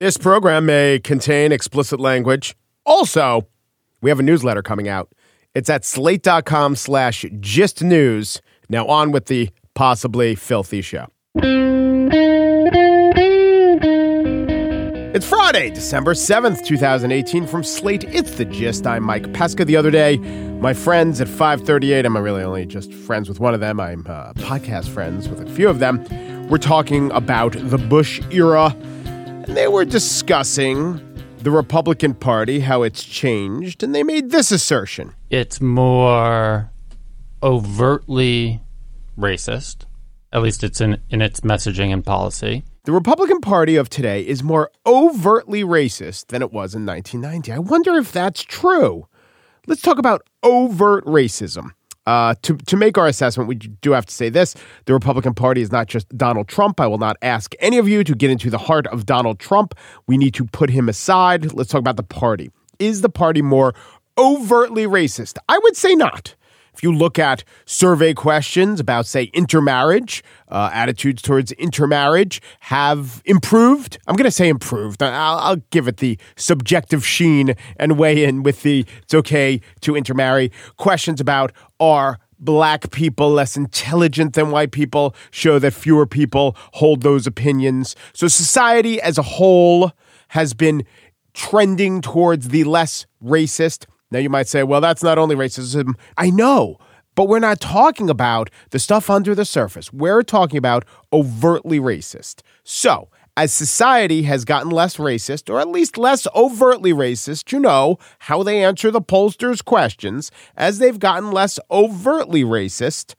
This program may contain explicit language. Also, we have a newsletter coming out. It's at slate.com slash gist news. Now on with the possibly filthy show. It's Friday, December 7th, 2018 from Slate. It's the gist. I'm Mike Pesca. The other day, my friends at 538, I'm really only just friends with one of them. I'm uh, podcast friends with a few of them. We're talking about the Bush era. And they were discussing the Republican Party, how it's changed, and they made this assertion. It's more overtly racist. At least it's in, in its messaging and policy. The Republican Party of today is more overtly racist than it was in 1990. I wonder if that's true. Let's talk about overt racism. Uh, to, to make our assessment, we do have to say this the Republican Party is not just Donald Trump. I will not ask any of you to get into the heart of Donald Trump. We need to put him aside. Let's talk about the party. Is the party more overtly racist? I would say not. If you look at survey questions about, say, intermarriage, uh, attitudes towards intermarriage have improved. I'm going to say improved. I'll, I'll, give it the subjective sheen and weigh in with the it's okay to intermarry. Questions about are black people less intelligent than white people show that fewer people hold those opinions. So society as a whole has been trending towards the less racist now, you might say, well, that's not only racism. I know, but we're not talking about the stuff under the surface. We're talking about overtly racist. So, as society has gotten less racist, or at least less overtly racist, you know how they answer the pollsters' questions, as they've gotten less overtly racist,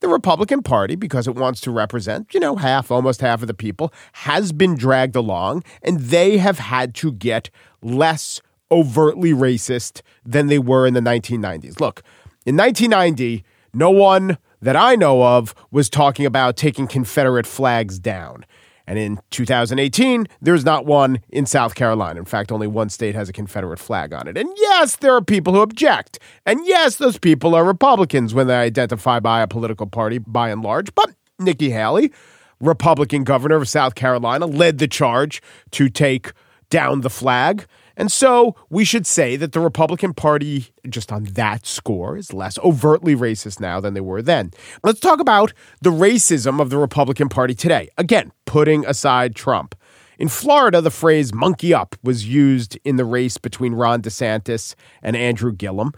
the Republican Party, because it wants to represent, you know, half, almost half of the people, has been dragged along, and they have had to get less overtly racist than they were in the 1990s. Look, in 1990, no one that I know of was talking about taking Confederate flags down. And in 2018, there's not one in South Carolina. In fact, only one state has a Confederate flag on it. And yes, there are people who object. And yes, those people are Republicans when they identify by a political party by and large. But Nikki Haley, Republican governor of South Carolina, led the charge to take down the flag. And so we should say that the Republican Party, just on that score, is less overtly racist now than they were then. Let's talk about the racism of the Republican Party today. Again, putting aside Trump. In Florida, the phrase monkey up was used in the race between Ron DeSantis and Andrew Gillum.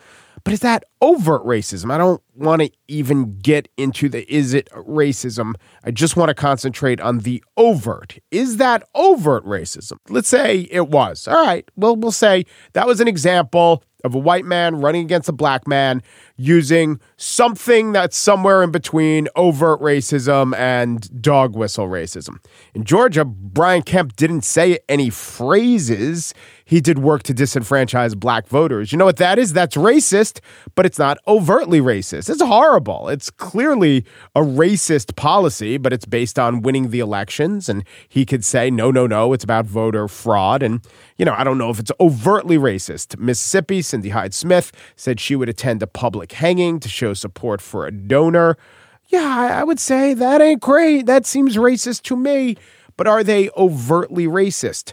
But is that overt racism? I don't want to even get into the is it racism. I just want to concentrate on the overt. Is that overt racism? Let's say it was. All right. Well, we'll say that was an example of a white man running against a black man using something that's somewhere in between overt racism and dog whistle racism. In Georgia, Brian Kemp didn't say any phrases he did work to disenfranchise black voters. You know what that is? That's racist, but it's not overtly racist. It's horrible. It's clearly a racist policy, but it's based on winning the elections. And he could say, no, no, no, it's about voter fraud. And, you know, I don't know if it's overtly racist. Mississippi, Cindy Hyde Smith said she would attend a public hanging to show support for a donor. Yeah, I would say that ain't great. That seems racist to me. But are they overtly racist?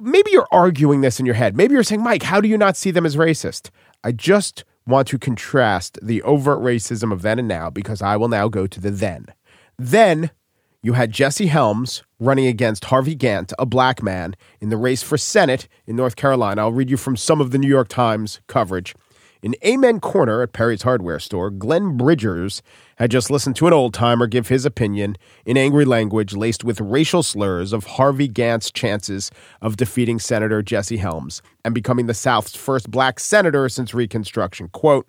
Maybe you're arguing this in your head. Maybe you're saying, Mike, how do you not see them as racist? I just want to contrast the overt racism of then and now because I will now go to the then. Then you had Jesse Helms running against Harvey Gantt, a black man, in the race for Senate in North Carolina. I'll read you from some of the New York Times coverage. In Amen Corner at Perry's hardware store, Glenn Bridgers had just listened to an old timer give his opinion in angry language laced with racial slurs of Harvey Gantt's chances of defeating Senator Jesse Helms and becoming the South's first black senator since Reconstruction. Quote,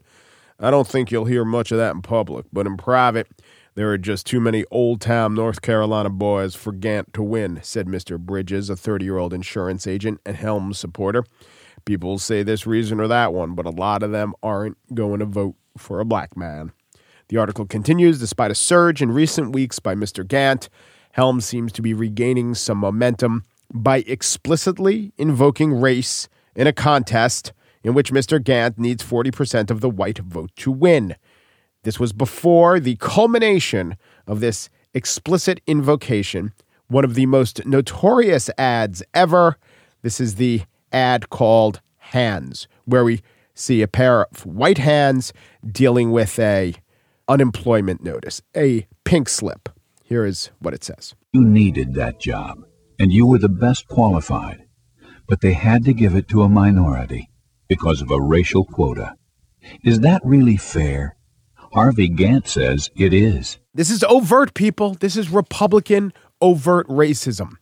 I don't think you'll hear much of that in public, but in private, There are just too many old time North Carolina boys for Gantt to win, said Mr. Bridges, a 30 year old insurance agent and Helms supporter. People say this reason or that one, but a lot of them aren't going to vote for a black man. The article continues despite a surge in recent weeks by Mr. Gantt, Helms seems to be regaining some momentum by explicitly invoking race in a contest in which Mr. Gantt needs 40% of the white vote to win. This was before the culmination of this explicit invocation, one of the most notorious ads ever. This is the ad called Hands, where we see a pair of white hands dealing with a unemployment notice, a pink slip. Here is what it says. You needed that job, and you were the best qualified, but they had to give it to a minority because of a racial quota. Is that really fair? Harvey Gantt says it is. This is overt, people. This is Republican overt racism.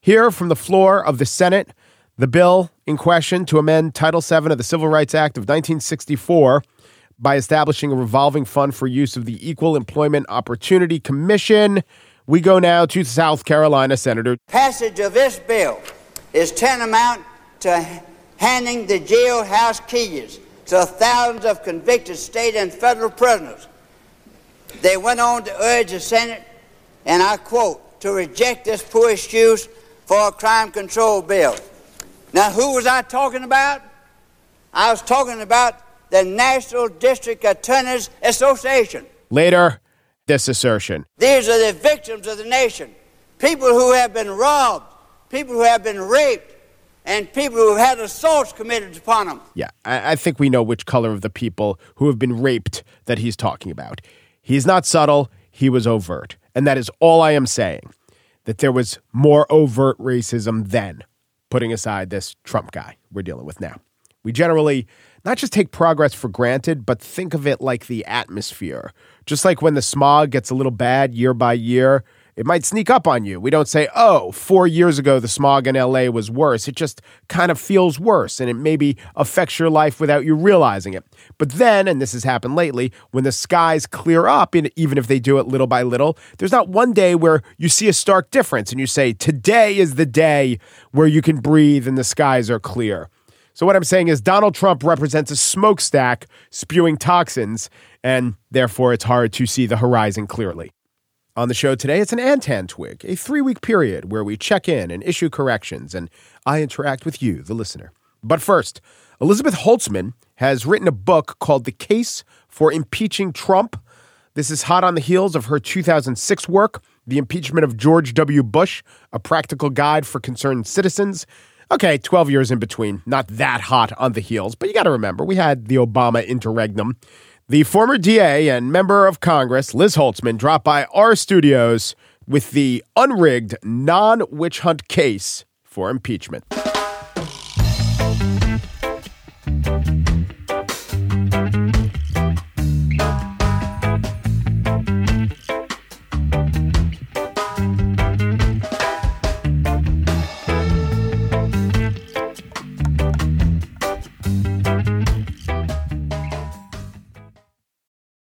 Here from the floor of the Senate, the bill in question to amend Title VII of the Civil Rights Act of 1964 by establishing a revolving fund for use of the Equal Employment Opportunity Commission. We go now to South Carolina Senator. Passage of this bill is tantamount to handing the jailhouse keys to thousands of convicted state and federal prisoners. They went on to urge the Senate, and I quote, to reject this poor excuse for a crime control bill. Now, who was I talking about? I was talking about the National District Attorneys Association. Later, this assertion. These are the victims of the nation. People who have been robbed, people who have been raped, and people who have had assaults committed upon them. Yeah, I, I think we know which color of the people who have been raped that he's talking about. He's not subtle, he was overt. And that is all I am saying. That there was more overt racism then, putting aside this Trump guy we're dealing with now. We generally not just take progress for granted, but think of it like the atmosphere. Just like when the smog gets a little bad year by year, it might sneak up on you. We don't say, oh, four years ago the smog in LA was worse. It just kind of feels worse and it maybe affects your life without you realizing it. But then, and this has happened lately, when the skies clear up, and even if they do it little by little, there's not one day where you see a stark difference and you say, today is the day where you can breathe and the skies are clear. So, what I'm saying is, Donald Trump represents a smokestack spewing toxins, and therefore it's hard to see the horizon clearly. On the show today, it's an Antan Twig, a three week period where we check in and issue corrections, and I interact with you, the listener. But first, Elizabeth Holtzman has written a book called The Case for Impeaching Trump. This is hot on the heels of her 2006 work, The Impeachment of George W. Bush, a practical guide for concerned citizens. Okay, 12 years in between, not that hot on the heels, but you got to remember, we had the Obama interregnum. The former DA and member of Congress, Liz Holtzman, dropped by our studios with the unrigged non witch hunt case for impeachment.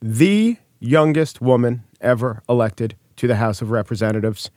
the youngest woman ever elected to the House of Representatives,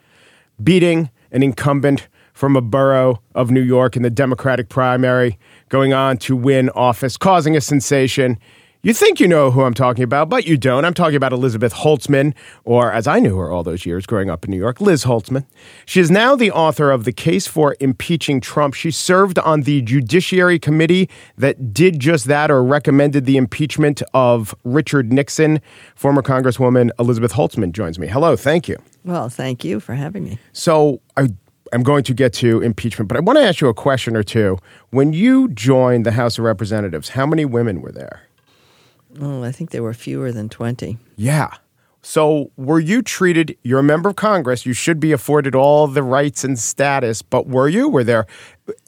beating an incumbent from a borough of New York in the Democratic primary, going on to win office, causing a sensation. You think you know who I'm talking about, but you don't. I'm talking about Elizabeth Holtzman, or as I knew her all those years growing up in New York, Liz Holtzman. She is now the author of The Case for Impeaching Trump. She served on the Judiciary Committee that did just that or recommended the impeachment of Richard Nixon. Former Congresswoman Elizabeth Holtzman joins me. Hello, thank you. Well, thank you for having me. So, I am going to get to impeachment, but I want to ask you a question or two. When you joined the House of Representatives, how many women were there? Oh, I think there were fewer than 20. Yeah. So, were you treated, you're a member of Congress, you should be afforded all the rights and status, but were you? Were there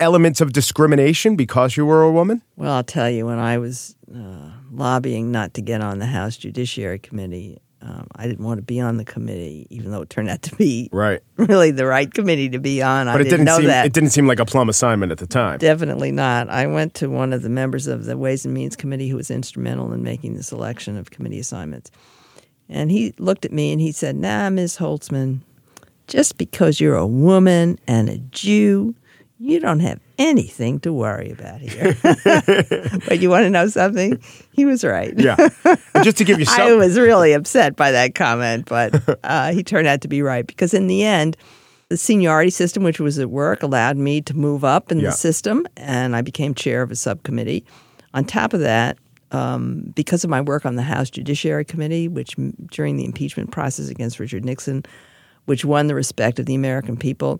elements of discrimination because you were a woman? Well, I'll tell you, when I was uh, lobbying not to get on the House Judiciary Committee, um, I didn't want to be on the committee, even though it turned out to be Right. really the right committee to be on. I But it didn't didn't know seem that. it didn't seem like a plum assignment at the time. Definitely not. I went to one of the members of the Ways and Means Committee who was instrumental in making the selection of committee assignments. And he looked at me and he said, Nah, Ms. Holtzman, just because you're a woman and a Jew, you don't have anything to worry about here. but you want to know something? He was right. yeah. And just to give you I some was really upset by that comment, but uh, he turned out to be right because in the end, the seniority system, which was at work, allowed me to move up in Yeah. the system, and I became chair of a subcommittee. On top of that, um, because of my work on the House Judiciary Committee, which during the impeachment process against Richard Nixon, which won the respect of the American people,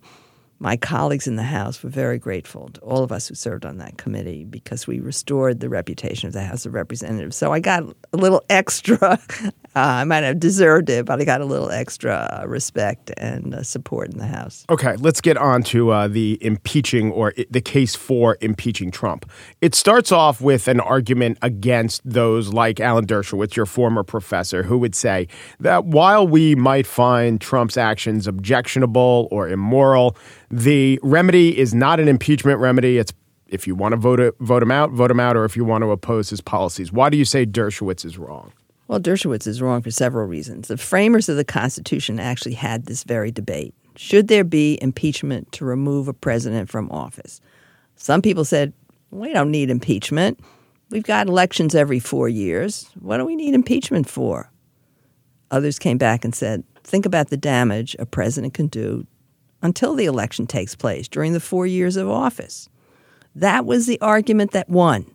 my colleagues in the House were very grateful to all of us who served on that committee because we restored the reputation of the House of Representatives. So I got a little extra. Uh, I might have deserved it, but I got a little extra uh, respect and uh, support in the House. Okay, let's get on to uh, the impeaching or i- the case for impeaching Trump. It starts off with an argument against those like Alan Dershowitz, your former professor, who would say that while we might find Trump's actions objectionable or immoral, the remedy is not an impeachment remedy. It's if you want to vote vote him out, vote him out, or if you want to oppose his policies. Why do you say Dershowitz is wrong? Well, Dershowitz is wrong for several reasons. The framers of the Constitution actually had this very debate. Should there be impeachment to remove a president from office? Some people said, we don't need impeachment. We've got elections every four years. What do we need impeachment for? Others came back and said, think about the damage a president can do until the election takes place during the four years of office. That was the argument that won.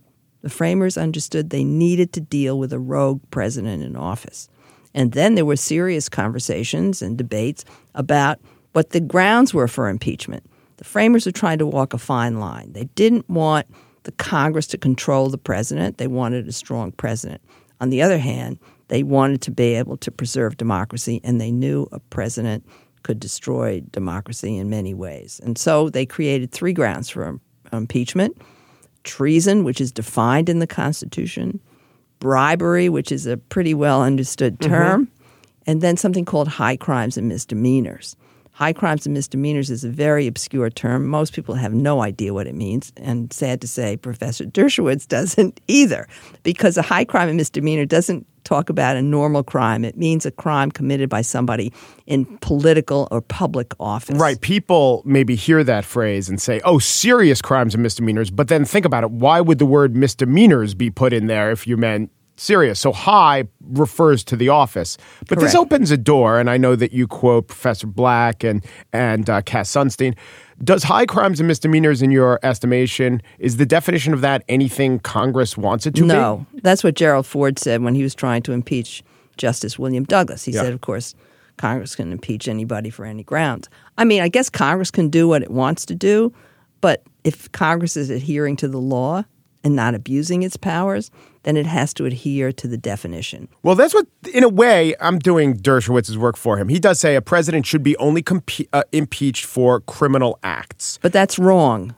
The framers understood they needed to deal with a rogue president in office. And then there were serious conversations and debates about what the grounds were for impeachment. The framers were trying to walk a fine line. They didn't want the Congress to control the president, they wanted a strong president. On the other hand, they wanted to be able to preserve democracy, and they knew a president could destroy democracy in many ways. And so they created three grounds for im- impeachment treason, which is defined in the Constitution, bribery, which is a pretty well understood mm-hmm. term, and then something called high crimes and misdemeanors. High crimes and misdemeanors is a very obscure term. Most people have no idea what it means. And sad to say, Professor Dershowitz doesn't either, because a high crime and misdemeanor doesn't talk about a normal crime. It means a crime committed by somebody in political or public office. Right. People maybe hear that phrase and say, oh, serious crimes and misdemeanors. But then think about it. Why would the word misdemeanors be put in there if you meant serious? So high refers to the office. But this opens a door, and I know that you quote Professor Black and, and uh, Cass Sunstein. Does high crimes and misdemeanors, in your estimation, is the definition of that anything Congress wants it to be? No, that's what Gerald Ford said when he was trying to impeach Justice William Douglas. He Yeah. said, of course, Congress can impeach anybody for any grounds. I mean, I guess Congress can do what it wants to do, but if Congress is adhering to the law and not abusing its powers, then it has to adhere to the definition. Well, that's what, in a way, I'm doing Dershowitz's work for him. He does say a president should be only compe- uh, impeached for criminal acts. But that's wrong.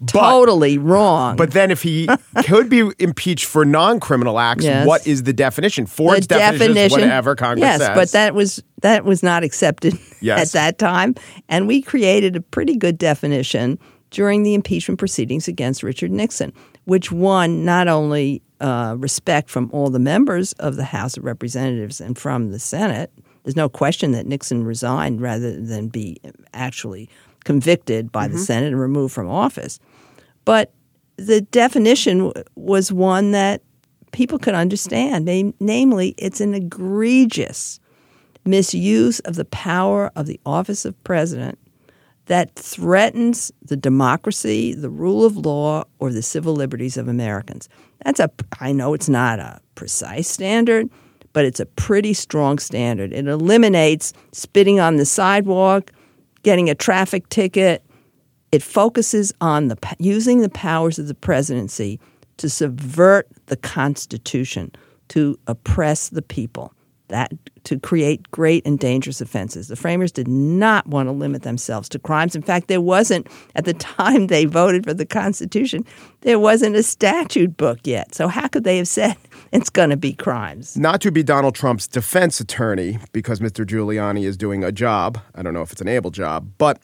But- totally wrong. But then, if he could be impeached for non-criminal acts, Yes. what is the definition? Ford's the definition, whatever Congress yes, says. but that was that was not accepted Yes. at that time, and we created a pretty good definition during the impeachment proceedings against Richard Nixon, which won not only uh, respect from all the members of the House of Representatives and from the Senate. There's no question that Nixon resigned rather than be actually convicted by Mm-hmm. the Senate and removed from office. But the definition w- was one that people could understand. Nam- namely, it's an egregious misuse of the power of the office of president that threatens the democracy, the rule of law, or the civil liberties of Americans. That's a I know it's not a precise standard, but it's a pretty strong standard. It eliminates spitting on the sidewalk, getting a traffic ticket. It focuses on the using the powers of the presidency to subvert the Constitution, to oppress the people. That to create great and dangerous offenses. The framers did not want to limit themselves to crimes. In fact, there wasn't, at the time they voted for the Constitution, there wasn't a statute book yet. So, how could they have said it's going to be crimes? Not to be Donald Trump's defense attorney, because Mr. Giuliani is doing a job. I don't know if it's an able job, but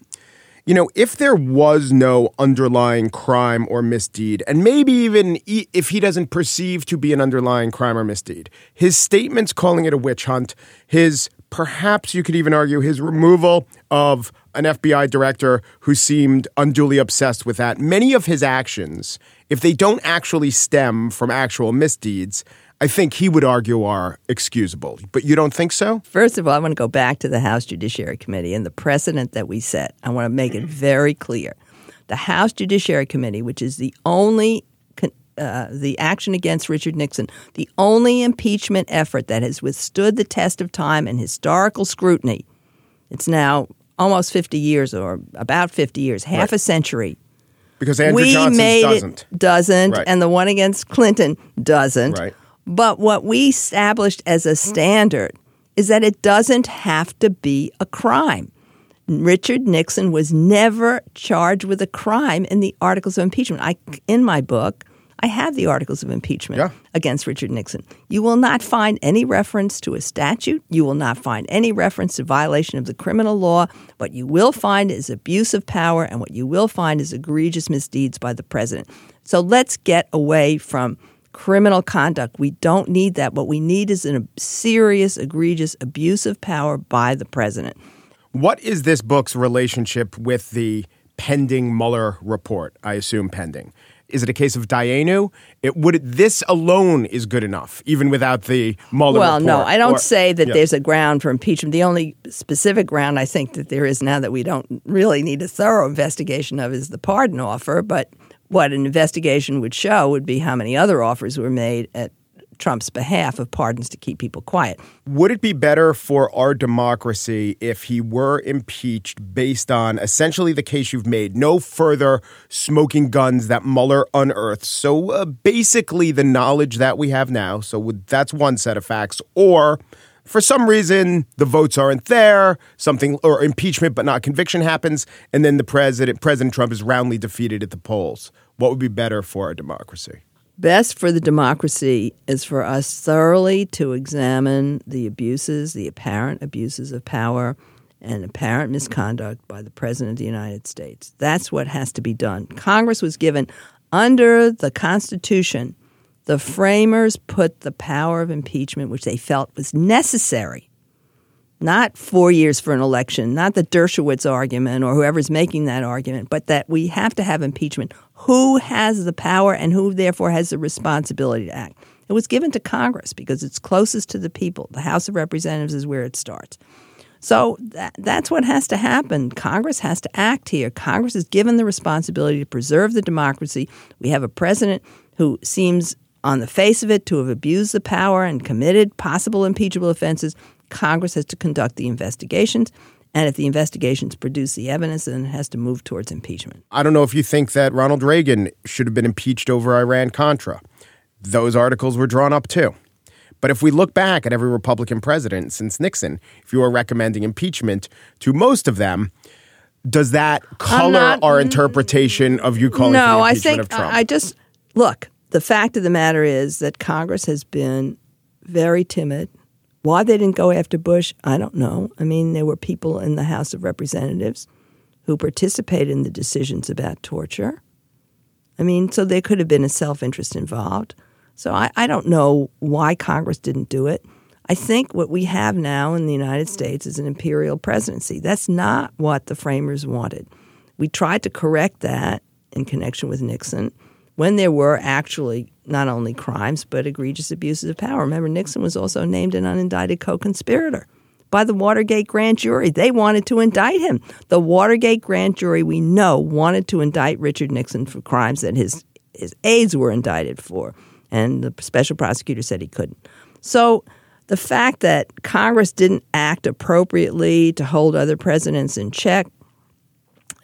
you know, if there was no underlying crime or misdeed, and maybe even if he doesn't perceive to be an underlying crime or misdeed, his statements calling it a witch hunt, his perhaps you could even argue his removal of an FBI director who seemed unduly obsessed with that, many of his actions, if they don't actually stem from actual misdeeds, I think he would argue are excusable. But you don't think so? First of all, I want to go back to the House Judiciary Committee and the precedent that we set. I want to make it very clear. The House Judiciary Committee, which is the only uh, the action against Richard Nixon, the only impeachment effort that has withstood the test of time and historical scrutiny. It's now almost 50 years or about 50 years, half right. a century. Because Andrew we Johnson made doesn't. It doesn't, right. and the one against Clinton doesn't. Right. But what we established as a standard is that it doesn't have to be a crime. Richard Nixon was never charged with a crime in the articles of impeachment. I, in my book, I have the articles of impeachment yeah. against Richard Nixon. You will not find any reference to a statute. You will not find any reference to violation of the criminal law. What you will find is abuse of power, and what you will find is egregious misdeeds by the president. So let's get away from criminal conduct. We don't need that. What we need is a serious, egregious abuse of power by the president. What is this book's relationship with the pending Mueller report? I assume pending. Is it a case of Dayenu? It would it, this alone is good enough, even without the Mueller well, report. no, I don't or, say that yeah. there's a ground for impeachment. The only specific ground I think that there is now that we don't really need a thorough investigation of is the pardon offer. But what an investigation would show would be how many other offers were made at Trump's behalf of pardons to keep people quiet. Would it be better for our democracy if he were impeached based on essentially the case you've made? No further smoking guns that Mueller unearthed. So uh, basically, the knowledge that we have now. So that's one set of facts. Or for some reason the votes aren't there, something or impeachment but not conviction happens, and then the president President Trump is roundly defeated at the polls. What would be better for our democracy? Best for the democracy is for us thoroughly to examine the abuses, the apparent abuses of power and apparent misconduct by the President of the United States. That's what has to be done. Congress was given under the Constitution the framers put the power of impeachment, which they felt was necessary, not four years for an election, not the Dershowitz argument or whoever's making that argument, but that we have to have impeachment. Who has the power and who, therefore, has the responsibility to act? It was given to Congress because it's closest to the people. The House of Representatives is where it starts. So that, that's what has to happen. Congress has to act here. Congress is given the responsibility to preserve the democracy. We have a president who seems on the face of it, to have abused the power and committed possible impeachable offenses, Congress has to conduct the investigations. And if the investigations produce the evidence, then it has to move towards impeachment. I don't know if you think that Ronald Reagan should have been impeached over Iran Contra. Those articles were drawn up too. But if we look back at every Republican president since Nixon, if you are recommending impeachment to most of them, does that color not, our interpretation of you calling no, I think of Trump? I just look. The fact of the matter is that Congress has been very timid. Why they didn't go after Bush, I don't know. I mean, there were people in the House of Representatives who participated in the decisions about torture. I mean, so there could have been a self interest involved. So I, I don't know why Congress didn't do it. I think what we have now in the United States is an imperial presidency. That's not what the framers wanted. We tried to correct that in connection with Nixon when there were actually not only crimes but egregious abuses of power. Remember, Nixon was also named an unindicted co conspirator by the Watergate grand jury. They wanted to indict him. The Watergate grand jury, we know, wanted to indict Richard Nixon for crimes that his, his aides were indicted for. And the special prosecutor said he couldn't. So the fact that Congress didn't act appropriately to hold other presidents in check,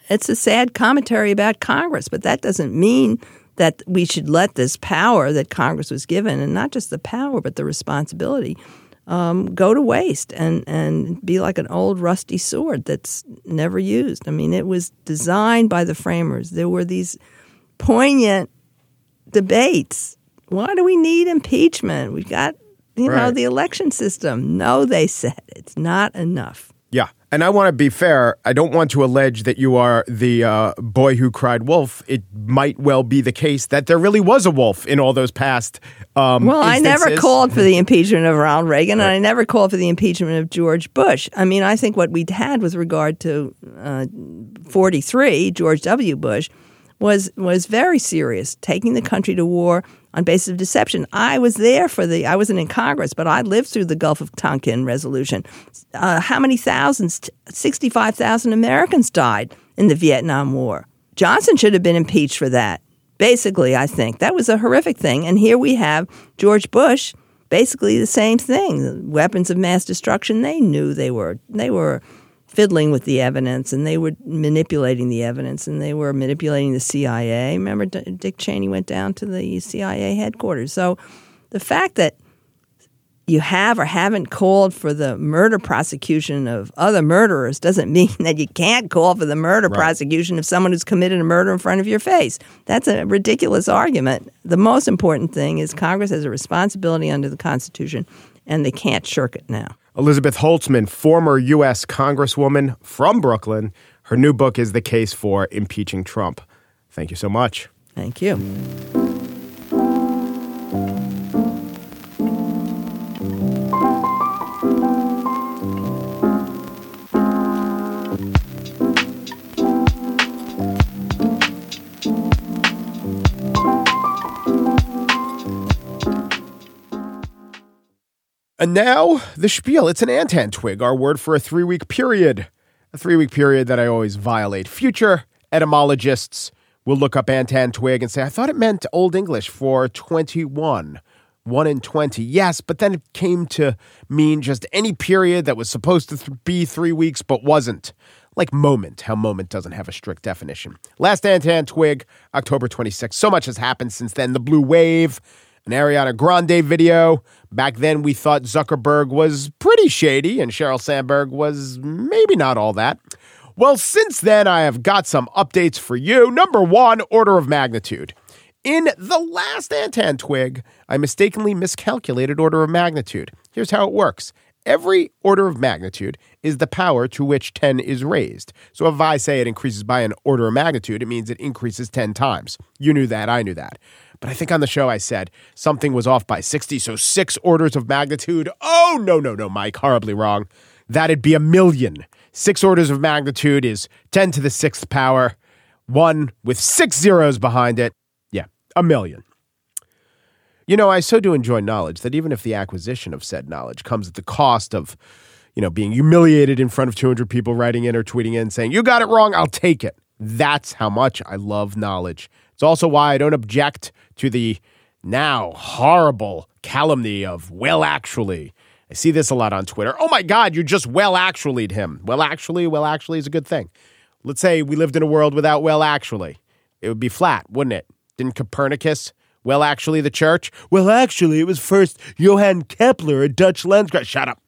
it's a sad commentary about Congress, but that doesn't mean that we should let this power that Congress was given, and not just the power, but the responsibility, um, go to waste and, and be like an old rusty sword that's never used. I mean, it was designed by the framers. There were these poignant debates. Why do we need impeachment? We've got, you know, the election system. No, they said it's not enough. Yeah. And I want to be fair. I don't want to allege that you are the uh, boy who cried wolf. It might well be the case that there really was a wolf in all those past. Um, Well, I never called for the impeachment of Ronald Reagan, and I never called for the impeachment of George Bush. I mean, I think what we had with regard to uh, 43, George W. Bush, was was very serious, taking the country to war on basis of deception. I was there for the. I wasn't in Congress, but I lived through the Gulf of Tonkin resolution. Uh, how many thousands? Sixty-five thousand Americans died in the Vietnam War. Johnson should have been impeached for that. Basically, I think that was a horrific thing. And here we have George Bush, basically the same thing. Weapons of mass destruction. They knew they were they were fiddling with the evidence and they were manipulating the evidence and they were manipulating the CIA. Remember, D- Dick Cheney went down to the CIA headquarters. So the fact that you have or haven't called for the murder prosecution of other murderers doesn't mean that you can't call for the murder prosecution of someone who's committed a murder in front of your face. That's a ridiculous argument. The most important thing is Congress has a responsibility under the Constitution, and they can't shirk it now. Elizabeth Holtzman, former U.S. Congresswoman from Brooklyn. Her new book is The Case for Impeaching Trump. Thank you so much. Thank you. And now, the spiel. It's an antan twig, our word for a three week period. A three week period that I always violate. Future etymologists will look up antan twig and say, I thought it meant Old English for 21. 1 in 20. Yes, but then it came to mean just any period that was supposed to th- be three weeks but wasn't. Like moment, how moment doesn't have a strict definition. Last Antan Twig, October 26th. So much has happened since then. The Blue Wave, an Ariana Grande video. Back then, we thought Zuckerberg was pretty shady and Sheryl Sandberg was maybe not all that. Well, since then, I have got some updates for you. Number one, order of magnitude. In the last Antan twig, I mistakenly miscalculated order of magnitude. Here's how it works. Every order of magnitude is the power to which 10 is raised. So if I say it increases by an order of magnitude, it means it increases 10 times. You knew that, I knew that. But I think on the show I said something was off by 60, so six orders of magnitude. Oh, no, no, no, Mike, horribly wrong. That'd be a million. Six orders of magnitude is 10 to the sixth power, one with six zeros behind it. Yeah, a million. You know, I so do enjoy knowledge that even if the acquisition of said knowledge comes at the cost of, you know, being humiliated in front of 200 people writing in or tweeting in saying, you got it wrong, I'll take it. That's how much I love knowledge. It's also why I don't object to the now horrible calumny of, well, actually. I see this a lot on Twitter. Oh my God, you just well actuallyed him. Well, actually, well, actually is a good thing. Let's say we lived in a world without well, actually. It would be flat, wouldn't it? Didn't Copernicus well, actually, the church? Well, actually, it was first Johann Kepler, a Dutch Landgraf. Shut up.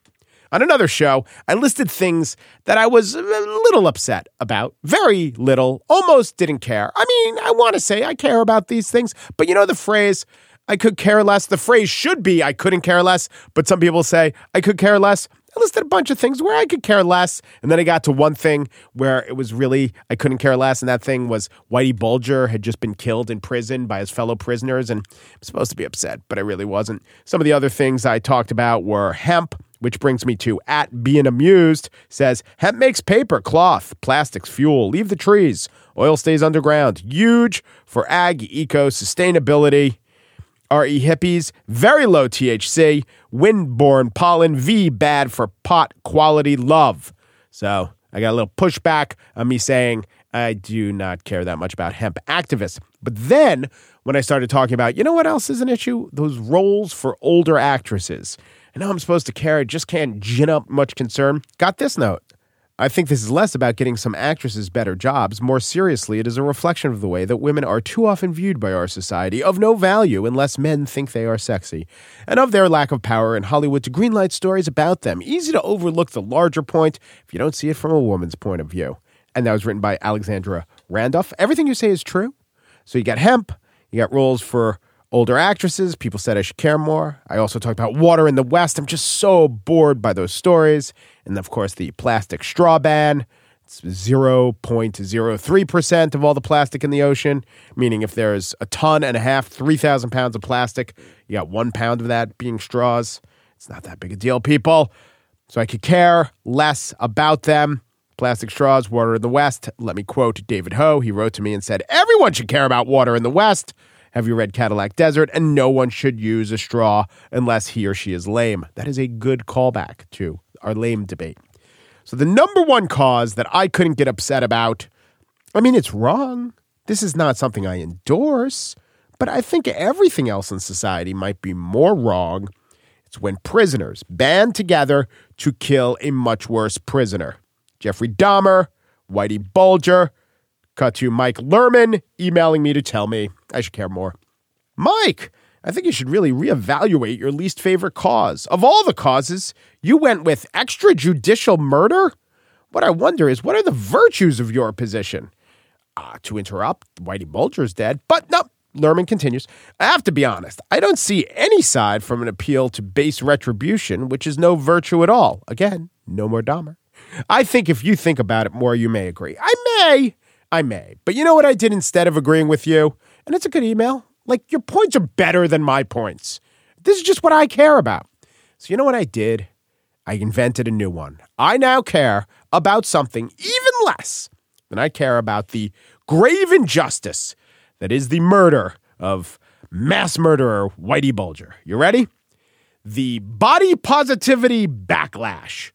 On another show, I listed things that I was a little upset about. Very little. Almost didn't care. I mean, I want to say I care about these things, but you know the phrase, I could care less? The phrase should be I couldn't care less, but some people say I could care less. I listed a bunch of things where I could care less, and then I got to one thing where it was really I couldn't care less, and that thing was Whitey Bulger had just been killed in prison by his fellow prisoners, and I'm supposed to be upset, but I really wasn't. Some of the other things I talked about were hemp, which brings me to at being amused says hemp makes paper, cloth, plastics, fuel. Leave the trees. Oil stays underground. Huge for ag, eco, sustainability. RE hippies, very low THC, windborne pollen, V bad for pot quality love. So I got a little pushback on me saying I do not care that much about hemp activists. But then when I started talking about, you know what else is an issue? Those roles for older actresses. I know I'm supposed to care, I just can't gin up much concern. Got this note. I think this is less about getting some actresses better jobs. More seriously, it is a reflection of the way that women are too often viewed by our society of no value unless men think they are sexy, and of their lack of power in Hollywood to greenlight stories about them. Easy to overlook the larger point if you don't see it from a woman's point of view. And that was written by Alexandra Randolph. Everything you say is true. So you got hemp, you got roles for older actresses. People said I should care more. I also talked about water in the West. I'm just so bored by those stories. And of course, the plastic straw ban. It's 0.03% of all the plastic in the ocean, meaning if there's a ton and a half, 3,000 pounds of plastic, you got one pound of that being straws. It's not that big a deal, people. So I could care less about them. Plastic straws, water in the West. Let me quote David Ho. He wrote to me and said, Everyone should care about water in the West. Have you read Cadillac Desert? And no one should use a straw unless he or she is lame. That is a good callback to our lame debate. So, the number one cause that I couldn't get upset about, I mean, it's wrong. This is not something I endorse, but I think everything else in society might be more wrong. It's when prisoners band together to kill a much worse prisoner. Jeffrey Dahmer, Whitey Bulger, cut to Mike Lerman emailing me to tell me I should care more. Mike, I think you should really reevaluate your least favorite cause. Of all the causes, you went with extrajudicial murder? What I wonder is, what are the virtues of your position? Uh, to interrupt, Whitey Bulger's dead. But no, Lerman continues. I have to be honest, I don't see any side from an appeal to base retribution, which is no virtue at all. Again, no more Dahmer. I think if you think about it more, you may agree. I may. I may. But you know what I did instead of agreeing with you? And it's a good email. Like, your points are better than my points. This is just what I care about. So, you know what I did? I invented a new one. I now care about something even less than I care about the grave injustice that is the murder of mass murderer Whitey Bulger. You ready? The body positivity backlash.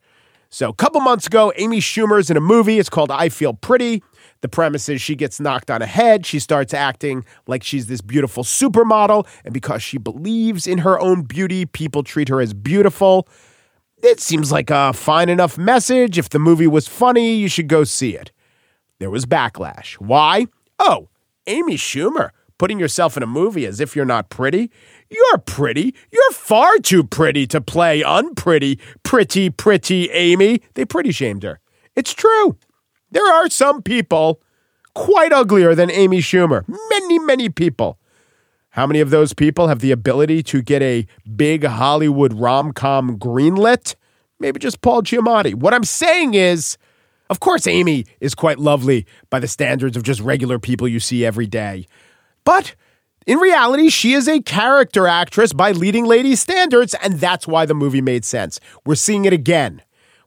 So, a couple months ago, Amy Schumer's in a movie. It's called I Feel Pretty. The premise is she gets knocked on a head. She starts acting like she's this beautiful supermodel. And because she believes in her own beauty, people treat her as beautiful. It seems like a fine enough message. If the movie was funny, you should go see it. There was backlash. Why? Oh, Amy Schumer putting yourself in a movie as if you're not pretty. You're pretty. You're far too pretty to play unpretty. Pretty, pretty Amy. They pretty shamed her. It's true. There are some people quite uglier than Amy Schumer. Many, many people. How many of those people have the ability to get a big Hollywood rom com greenlit? Maybe just Paul Giamatti. What I'm saying is, of course, Amy is quite lovely by the standards of just regular people you see every day. But in reality, she is a character actress by leading lady standards, and that's why the movie made sense. We're seeing it again.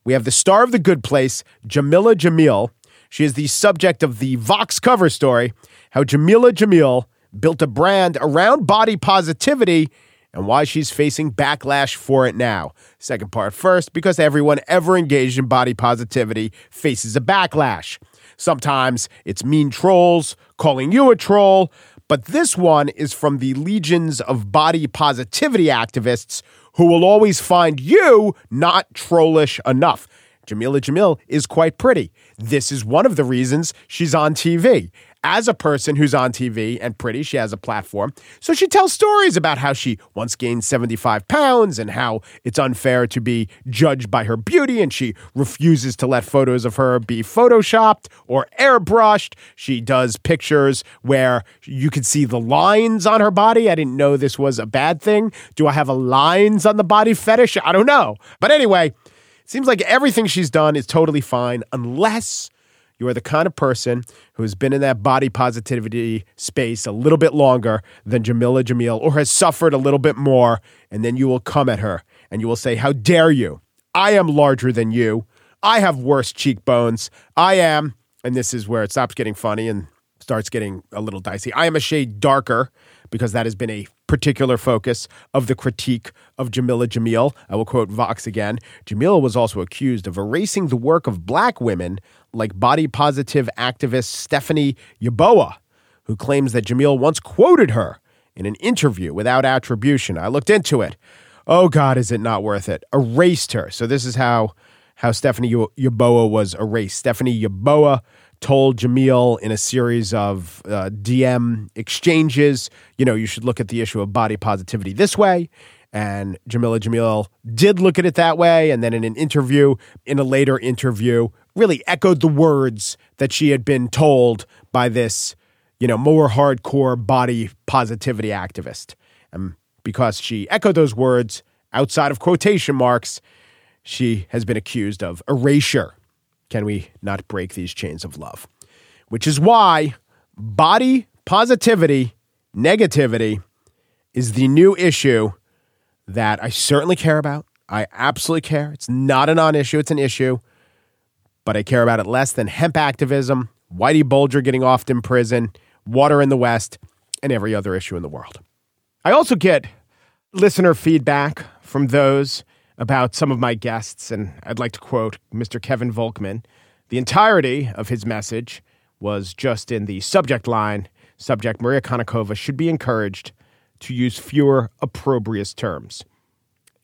We have the star of The Good Place, Jamila Jamil, she is the subject of the Vox cover story how Jamila Jamil built a brand around body positivity and why she's facing backlash for it now. Second part first, because everyone ever engaged in body positivity faces a backlash. Sometimes it's mean trolls calling you a troll, but this one is from the legions of body positivity activists who will always find you not trollish enough. Jamila Jamil is quite pretty. This is one of the reasons she's on TV. As a person who's on TV and pretty, she has a platform. So she tells stories about how she once gained 75 pounds and how it's unfair to be judged by her beauty, and she refuses to let photos of her be photoshopped or airbrushed. She does pictures where you can see the lines on her body. I didn't know this was a bad thing. Do I have a lines on the body fetish? I don't know. But anyway, Seems like everything she's done is totally fine unless you are the kind of person who has been in that body positivity space a little bit longer than Jamila Jamil or has suffered a little bit more. And then you will come at her and you will say, How dare you? I am larger than you. I have worse cheekbones. I am, and this is where it stops getting funny and starts getting a little dicey. I am a shade darker because that has been a particular focus of the critique of Jamila Jamil. I will quote Vox again. Jamila was also accused of erasing the work of black women like body positive activist Stephanie Yeboah, who claims that Jamil once quoted her in an interview without attribution. I looked into it. Oh God, is it not worth it? Erased her. So this is how how Stephanie Yeboah was erased. Stephanie Yeboah told Jamil in a series of uh, DM exchanges, you know, you should look at the issue of body positivity this way. And Jamila Jamil did look at it that way. And then in an interview, in a later interview, really echoed the words that she had been told by this, you know, more hardcore body positivity activist. And because she echoed those words outside of quotation marks, she has been accused of erasure. Can we not break these chains of love? Which is why body positivity, negativity is the new issue that I certainly care about. I absolutely care. It's not a non issue, it's an issue, but I care about it less than hemp activism, Whitey Bulger getting off in prison, water in the West, and every other issue in the world. I also get listener feedback from those about some of my guests, and I'd like to quote Mr. Kevin Volkman. The entirety of his message was just in the subject line subject Maria Konnikova should be encouraged to use fewer opprobrious terms.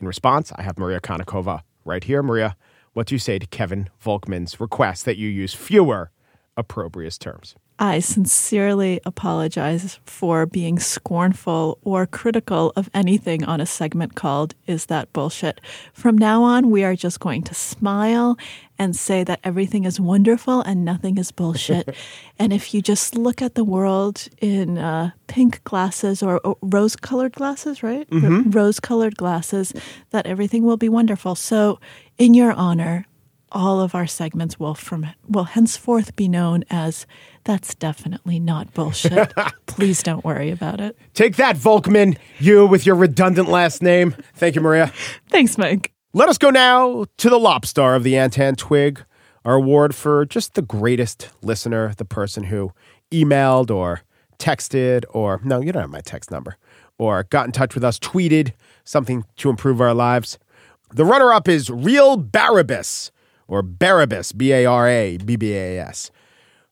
In response, I have Maria Konnikova right here. Maria, what do you say to Kevin Volkman's request that you use fewer opprobrious terms? I sincerely apologize for being scornful or critical of anything on a segment called Is That Bullshit? From now on, we are just going to smile and say that everything is wonderful and nothing is bullshit. and if you just look at the world in uh, pink glasses or, or rose colored glasses, right? Mm-hmm. Rose colored glasses, that everything will be wonderful. So, in your honor, all of our segments will from will henceforth be known as that's definitely not bullshit. Please don't worry about it. Take that, Volkman, you with your redundant last name. Thank you, Maria. Thanks, Mike. Let us go now to the Lobstar of the Antan Twig, our award for just the greatest listener, the person who emailed or texted or no, you don't have my text number, or got in touch with us, tweeted something to improve our lives. The runner up is Real Barabbas or Barabbas, B A R A B B A S,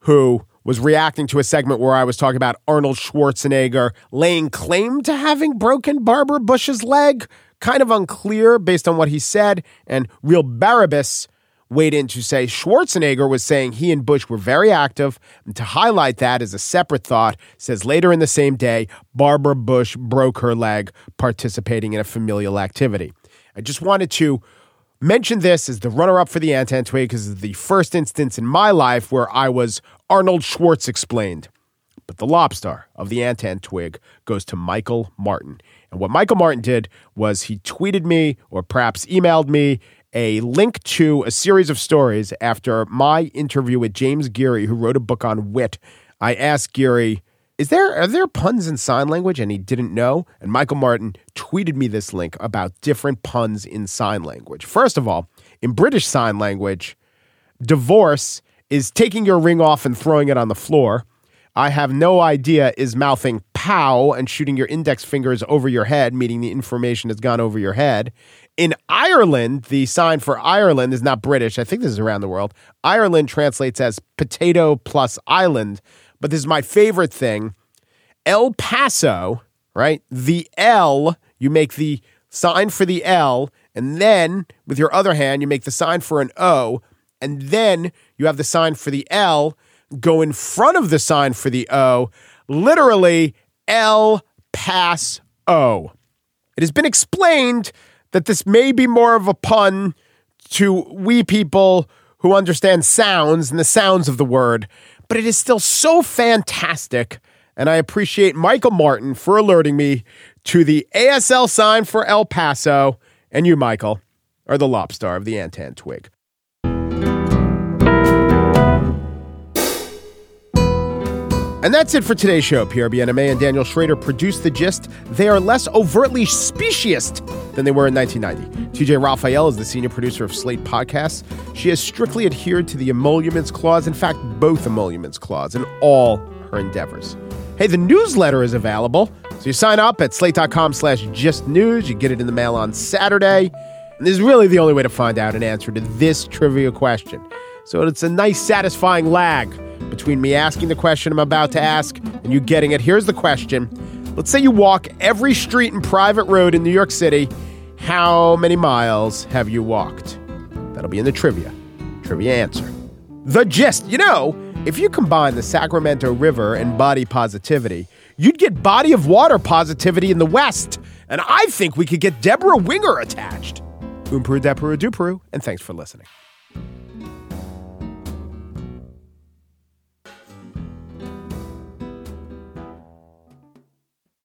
who was reacting to a segment where I was talking about Arnold Schwarzenegger laying claim to having broken Barbara Bush's leg. Kind of unclear based on what he said. And Real Barabbas weighed in to say Schwarzenegger was saying he and Bush were very active. And to highlight that as a separate thought, says later in the same day, Barbara Bush broke her leg participating in a familial activity. I just wanted to mentioned this as the runner up for the Antan Twig because it's the first instance in my life where I was Arnold Schwartz explained. But the Lobstar of the Antan Twig goes to Michael Martin. And what Michael Martin did was he tweeted me or perhaps emailed me a link to a series of stories after my interview with James Geary, who wrote a book on wit. I asked Geary, is there are there puns in sign language? And he didn't know. And michael martin tweeted me this link about different puns in sign language. First of all in british sign language divorce is taking your ring off and throwing it on the floor. I have no idea is mouthing pow and shooting your index fingers over your head meaning the information has gone over your head. In Ireland, the sign for Ireland is not British. I think this is around the world. Ireland translates as potato plus island, but this is my favorite thing. El Paso, right? The L, you make the sign for the L, and then with your other hand, you make the sign for an O, and then you have the sign for the L go in front of the sign for the O, literally El Pass O. It has been explained that this may be more of a pun to we people who understand sounds and the sounds of the word but it is still so fantastic. And I appreciate Michael Martin for alerting me to the ASL sign for El Paso. And you, Michael, are the Lobstar of the Antan Twig. And that's it for today's show. Pierre Bienaimé and Daniel Schrader produced The Gist. They are less overtly speciesist than they were in 1990. TJ Raphael is the senior producer of Slate Podcasts. She has strictly adhered to the emoluments clause, in fact, both emoluments clause, in all her endeavors. Hey, the newsletter is available. So you sign up at slate.com slash gist news. You get it in the mail on Saturday. And this is really the only way to find out an answer to this trivia question. So it's a nice, satisfying lag between me asking the question I'm about to ask and you getting it. Here's the question Let's say you walk every street and private road in New York City. How many miles have you walked? That'll be in the trivia. Trivia answer. The gist. You know, if you combine the Sacramento River and body positivity, you'd get body of water positivity in the West. And I think we could get Debra Winger attached. Umperu, Deperu, Duperu, and thanks for listening.